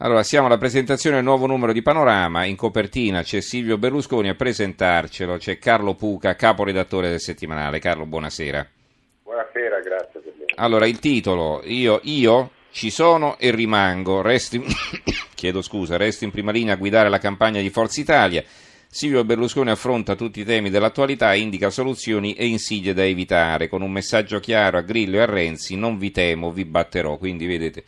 Allora, siamo alla presentazione del nuovo numero di Panorama. In copertina c'è Silvio Berlusconi a presentarcelo, c'è Carlo Puca, caporedattore del settimanale. Carlo, buonasera. Buonasera, grazie per l'invito. Allora, il titolo, io, io ci sono e rimango, resto in... chiedo scusa, resto in prima linea a guidare la campagna di Forza Italia. Silvio Berlusconi affronta tutti i temi dell'attualità, indica soluzioni e insidie da evitare, con un messaggio chiaro a Grillo e a Renzi, non vi temo, vi batterò. Quindi vedete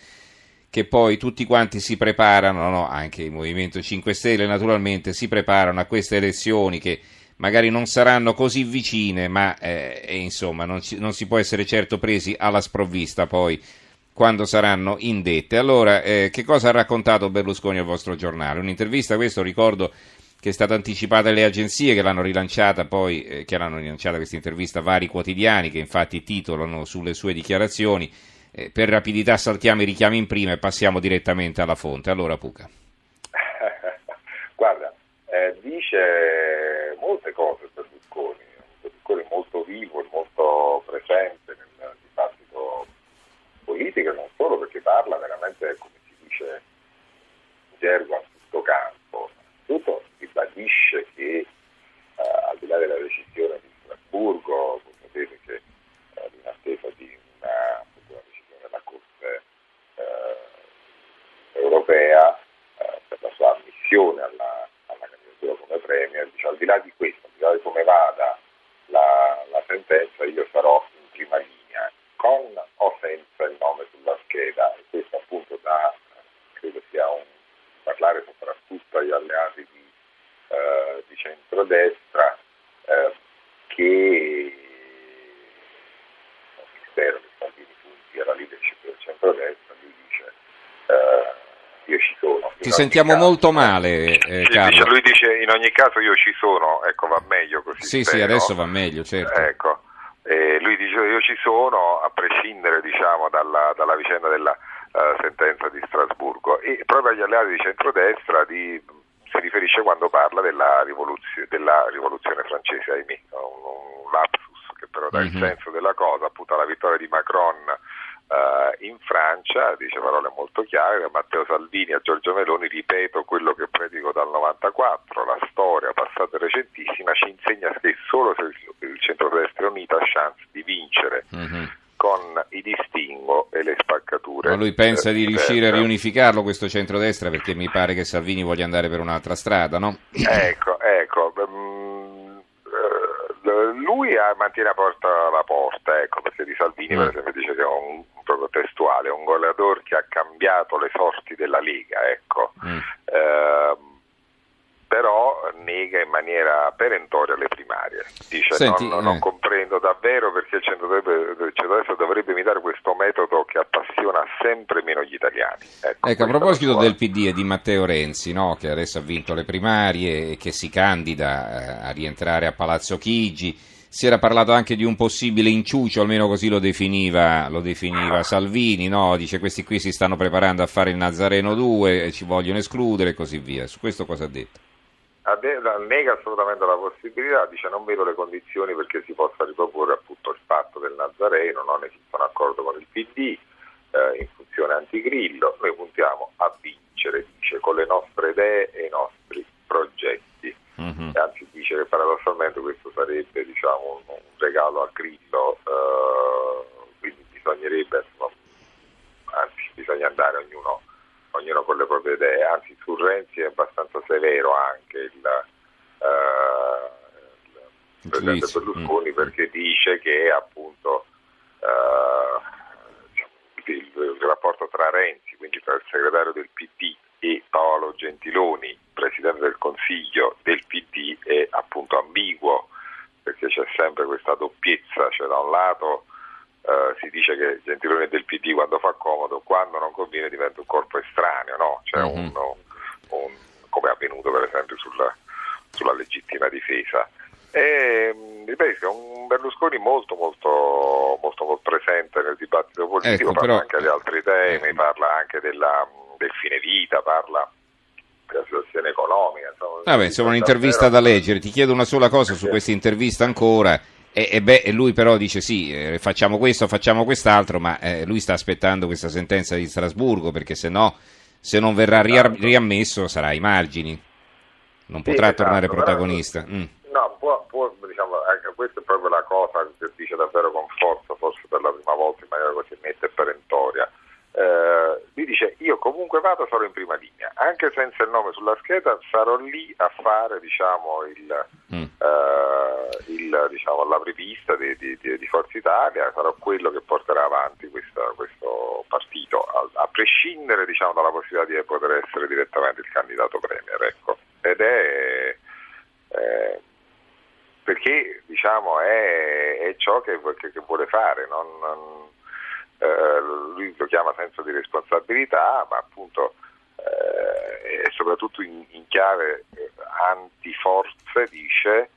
che poi tutti quanti si preparano, no, anche il Movimento 5 Stelle naturalmente, si preparano a queste elezioni che magari non saranno così vicine, ma eh, insomma non, ci, non, si può essere certo presi alla sprovvista poi quando saranno indette. Allora, eh, che cosa ha raccontato Berlusconi al vostro giornale? Un'intervista, questo ricordo che è stata anticipata dalle agenzie che l'hanno rilanciata poi, eh, che l'hanno rilanciata questa intervista vari quotidiani che infatti titolano sulle sue dichiarazioni eh, per rapidità saltiamo i richiami in prima e passiamo direttamente alla fonte. Allora, Puca. Guarda, eh, dice molte cose Berlusconi, Berlusconi molto vivo e molto presente nel dibattito politico, non solo perché parla veramente, come si dice in gergo, a tutto campo, tutto ribadisce che eh, al di là della decisione di Strasburgo, voi sapete che eh, in attesa di una europea eh, per la sua ammissione alla, alla candidatura come premier, dice al di là di questo, al di là di come vada la, la sentenza, io sarò in prima linea, con o senza il nome sulla scheda, e questo appunto da, credo sia un parlare soprattutto agli alleati di, eh, di centrodestra, eh, che spero che Salvini punti alla leadership del centrodestra, lui dice eh, io ci sono. Ti sentiamo caso. molto male, eh, Carlo. Lui dice in ogni caso io ci sono, ecco va meglio così. Sì, spero. sì, adesso va meglio, certo. Ecco. E lui dice io ci sono a prescindere diciamo, dalla, dalla, vicenda della uh, sentenza di Strasburgo e proprio agli alleati di centrodestra di, si riferisce quando parla della, rivoluzio, della rivoluzione francese, ahimè, un, un lapsus che però dà mm-hmm. il senso della cosa, appunto la vittoria di Macron Uh, in Francia, dice parole molto chiare, da Matteo Salvini a Giorgio Meloni, ripeto quello che predico dal 94, la storia passata recentissima ci insegna che solo se il centrodestra è unito ha chance di vincere. Mm-hmm. Con i distinguo e le spaccature. Ma lui pensa di riuscire a riunificarlo questo centrodestra perché mi pare che Salvini voglia andare per un'altra strada, no? Ecco, ecco. Um, lui mantiene aperta la porta, ecco, perché di Salvini mm. per esempio dice che è un proprio testuale, un goleador che ha cambiato le sorti della Lega, ecco. Mm. Eh, però nega in maniera perentoria le primarie. Dice Senti, non, non eh. comprendo davvero perché il centrodestra dovrebbe imitare questo metodo che appassiona sempre meno gli italiani. Ecco, ecco a proposito del PD e di Matteo Renzi, no, che adesso ha vinto le primarie e che si candida a rientrare a Palazzo Chigi, si era parlato anche di un possibile inciucio, almeno così lo definiva, lo definiva Salvini, no? dice questi qui si stanno preparando a fare il Nazareno 2, ci vogliono escludere e così via. Su questo cosa ha detto? nega assolutamente la possibilità, dice non vedo le condizioni perché si possa riproporre appunto il fatto del Nazareno, non esistono accordo con il PD eh, in funzione antigrillo, noi puntiamo a vincere, dice, con le nostre idee e i nostri progetti. Mm-hmm. Anzi che paradossalmente questo sarebbe diciamo, un, un regalo a Grillo, eh, quindi bisognerebbe, insomma, anzi bisogna andare ognuno ognuno con le proprie idee, anzi su Renzi è abbastanza severo anche il, uh, il presidente Berlusconi mm. perché dice che appunto uh, il, il, rapporto tra Renzi, quindi tra il segretario del PD e Paolo Gentiloni, presidente del Consiglio del PD, appunto ambiguo perché c'è sempre questa doppiezza, cioè da un lato Uh, si dice che Gentiloni è del PD quando fa comodo, quando non conviene diventa un corpo estraneo, no? cioè mm-hmm. un, un, come è avvenuto per esempio sulla, sulla legittima difesa. E, ripeto, è un Berlusconi molto, molto, molto, molto presente nel dibattito politico, ecco, parla però, anche di altri temi, eh, parla anche della, del fine vita, parla della situazione economica. Insomma, Vabbè, insomma un'intervista da leggere, ti chiedo una sola cosa su questa intervista ancora e, e, beh, lui però dice sì, eh, facciamo questo, facciamo quest'altro, ma eh, lui sta aspettando questa sentenza di Strasburgo perché se no se non verrà ria- riammesso sarà ai margini, non Sì, potrà esatto, tornare però- protagonista. Mm. No, può, può, diciamo, ecco, questa è proprio la cosa che dice davvero con forza, forse per la prima volta in maniera così netta e perentoria. Eh, lui dice io comunque vado sarò in prima linea, anche senza il nome sulla scheda sarò lì a fare diciamo, il, Mm. eh, il, diciamo, l'apripista di, di, di, di Forza Italia, sarò quello che porterà avanti questa- questo partito, a, a prescindere diciamo, dalla possibilità di poter essere direttamente il candidato premier. Ecco. Ed è eh, perché diciamo, è, è ciò che, che- che vuole fare, non- non- eh, lui lo chiama senso di responsabilità, ma appunto eh, e soprattutto in, in chiave eh, antiforze dice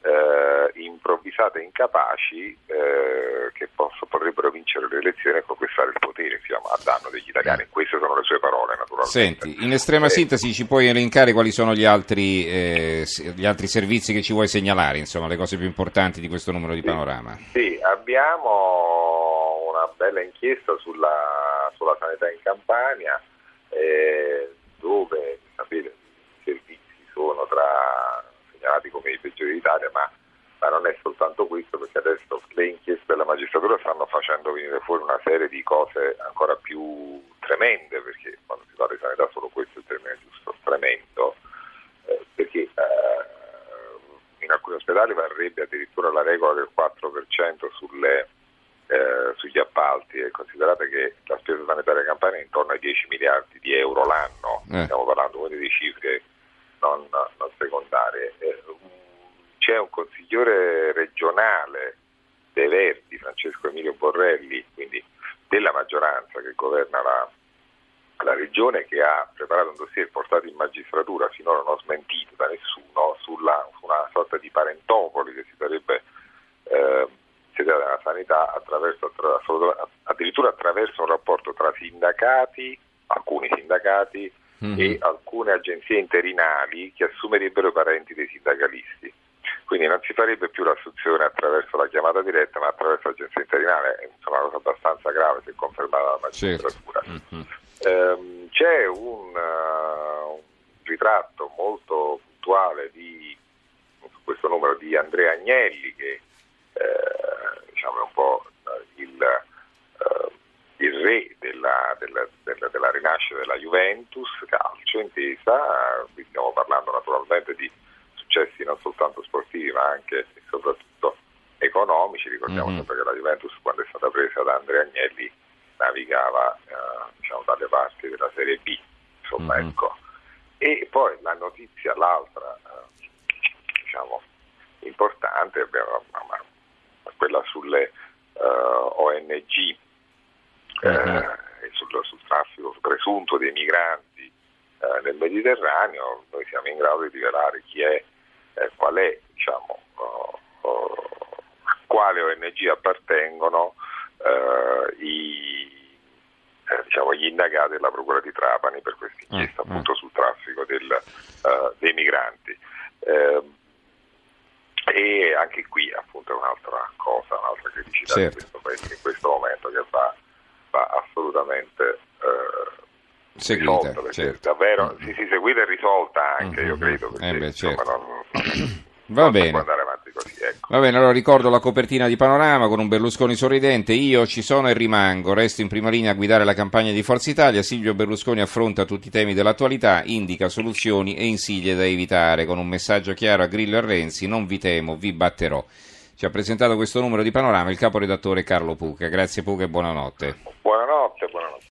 eh, improvvisate e incapaci eh, che posso- potrebbero vincere le elezioni e conquistare il potere diciamo, a danno degli italiani. Queste sono le sue parole naturalmente. Senti, in estrema Eh, sintesi ci puoi elencare quali sono gli altri, eh, gli altri servizi che ci vuoi segnalare, insomma, le cose più importanti di questo numero di panorama. Sì, abbiamo bella inchiesta sulla, sulla sanità in Campania eh, dove sapete, i servizi sono tra segnalati come i peggiori d'Italia, ma, ma non è soltanto questo perché adesso le inchieste della magistratura stanno facendo venire fuori una serie di cose ancora più tremende, perché quando si parla di sanità solo questo è il termine giusto, tremendo, eh, perché eh, in alcuni ospedali varrebbe addirittura la regola del 4% sulle, eh, sugli appalti e considerate che la spesa sanitaria campana è intorno ai 10 miliardi di euro l'anno, Eh. stiamo parlando quindi di cifre non, non secondarie. Eh, c'è un consigliere regionale dei Verdi, Francesco Emilio Borrelli, quindi della maggioranza che governa la, la regione che ha preparato un dossier portato in magistratura, finora non smentito da nessuno, sulla, su una sorta di parentopoli che si sarebbe eh, insediata nella sanità attraverso, attra- addirittura attraverso un rapporto tra sindacati, alcuni sindacati Mhm. e alcune agenzie interinali che assumerebbero i parenti dei sindacalisti. Quindi non si farebbe più l'assunzione attraverso la chiamata diretta, ma attraverso l'agenzia interinale, è una cosa abbastanza grave se confermata dalla Certo. magistratura. Mhm. Ehm, c'è un, eh, un ritratto molto puntuale di questo numero di Andrea Agnelli che eh, diciamo un po' eh, il, eh, il re della, della- della- della rinascita della Juventus calcio intesa, qui stiamo parlando naturalmente di successi non soltanto sportivi ma anche e soprattutto economici, ricordiamo Mhm. sempre che la Juventus quando è stata presa da Andrea Agnelli navigava eh, diciamo, dalle parti della Serie B, insomma Mhm. ecco. E poi la notizia, l'altra eh, diciamo, importante, abbiamo- quella sulle eh, ONG eh, Mhm. e sul, sul traffico presunto dei migranti eh, nel Mediterraneo, noi siamo in grado di rivelare chi è, eh, qual è, diciamo, oh, oh, a quale ONG appartengono eh, i, eh, diciamo, gli indagati della Procura di Trapani per questa inchiesta Mm, appunto sul traffico del, eh, dei migranti. Ehm, e anche qui appunto è un'altra cosa, un'altra criticità Certo. di questo paese in questo momento che va, va assolutamente eh, Seguita, risolta, certo. davvero Mm. sì, sì, seguita e risolta anche, io Mhm. credo, perché Eh beh, insomma, certo. non, Va non si bene. così, ecco. Va bene, allora ricordo la copertina di Panorama con un Berlusconi sorridente. Io ci sono e rimango, resto in prima linea a guidare la campagna di Forza Italia. Silvio Berlusconi affronta tutti i temi dell'attualità, indica soluzioni e insidie da evitare. Con un messaggio chiaro a Grillo e Renzi: Non vi temo, vi batterò. Ci ha presentato questo numero di Panorama il caporedattore Carlo Puca. Grazie Puca e buonanotte. Buonanotte, buonanotte.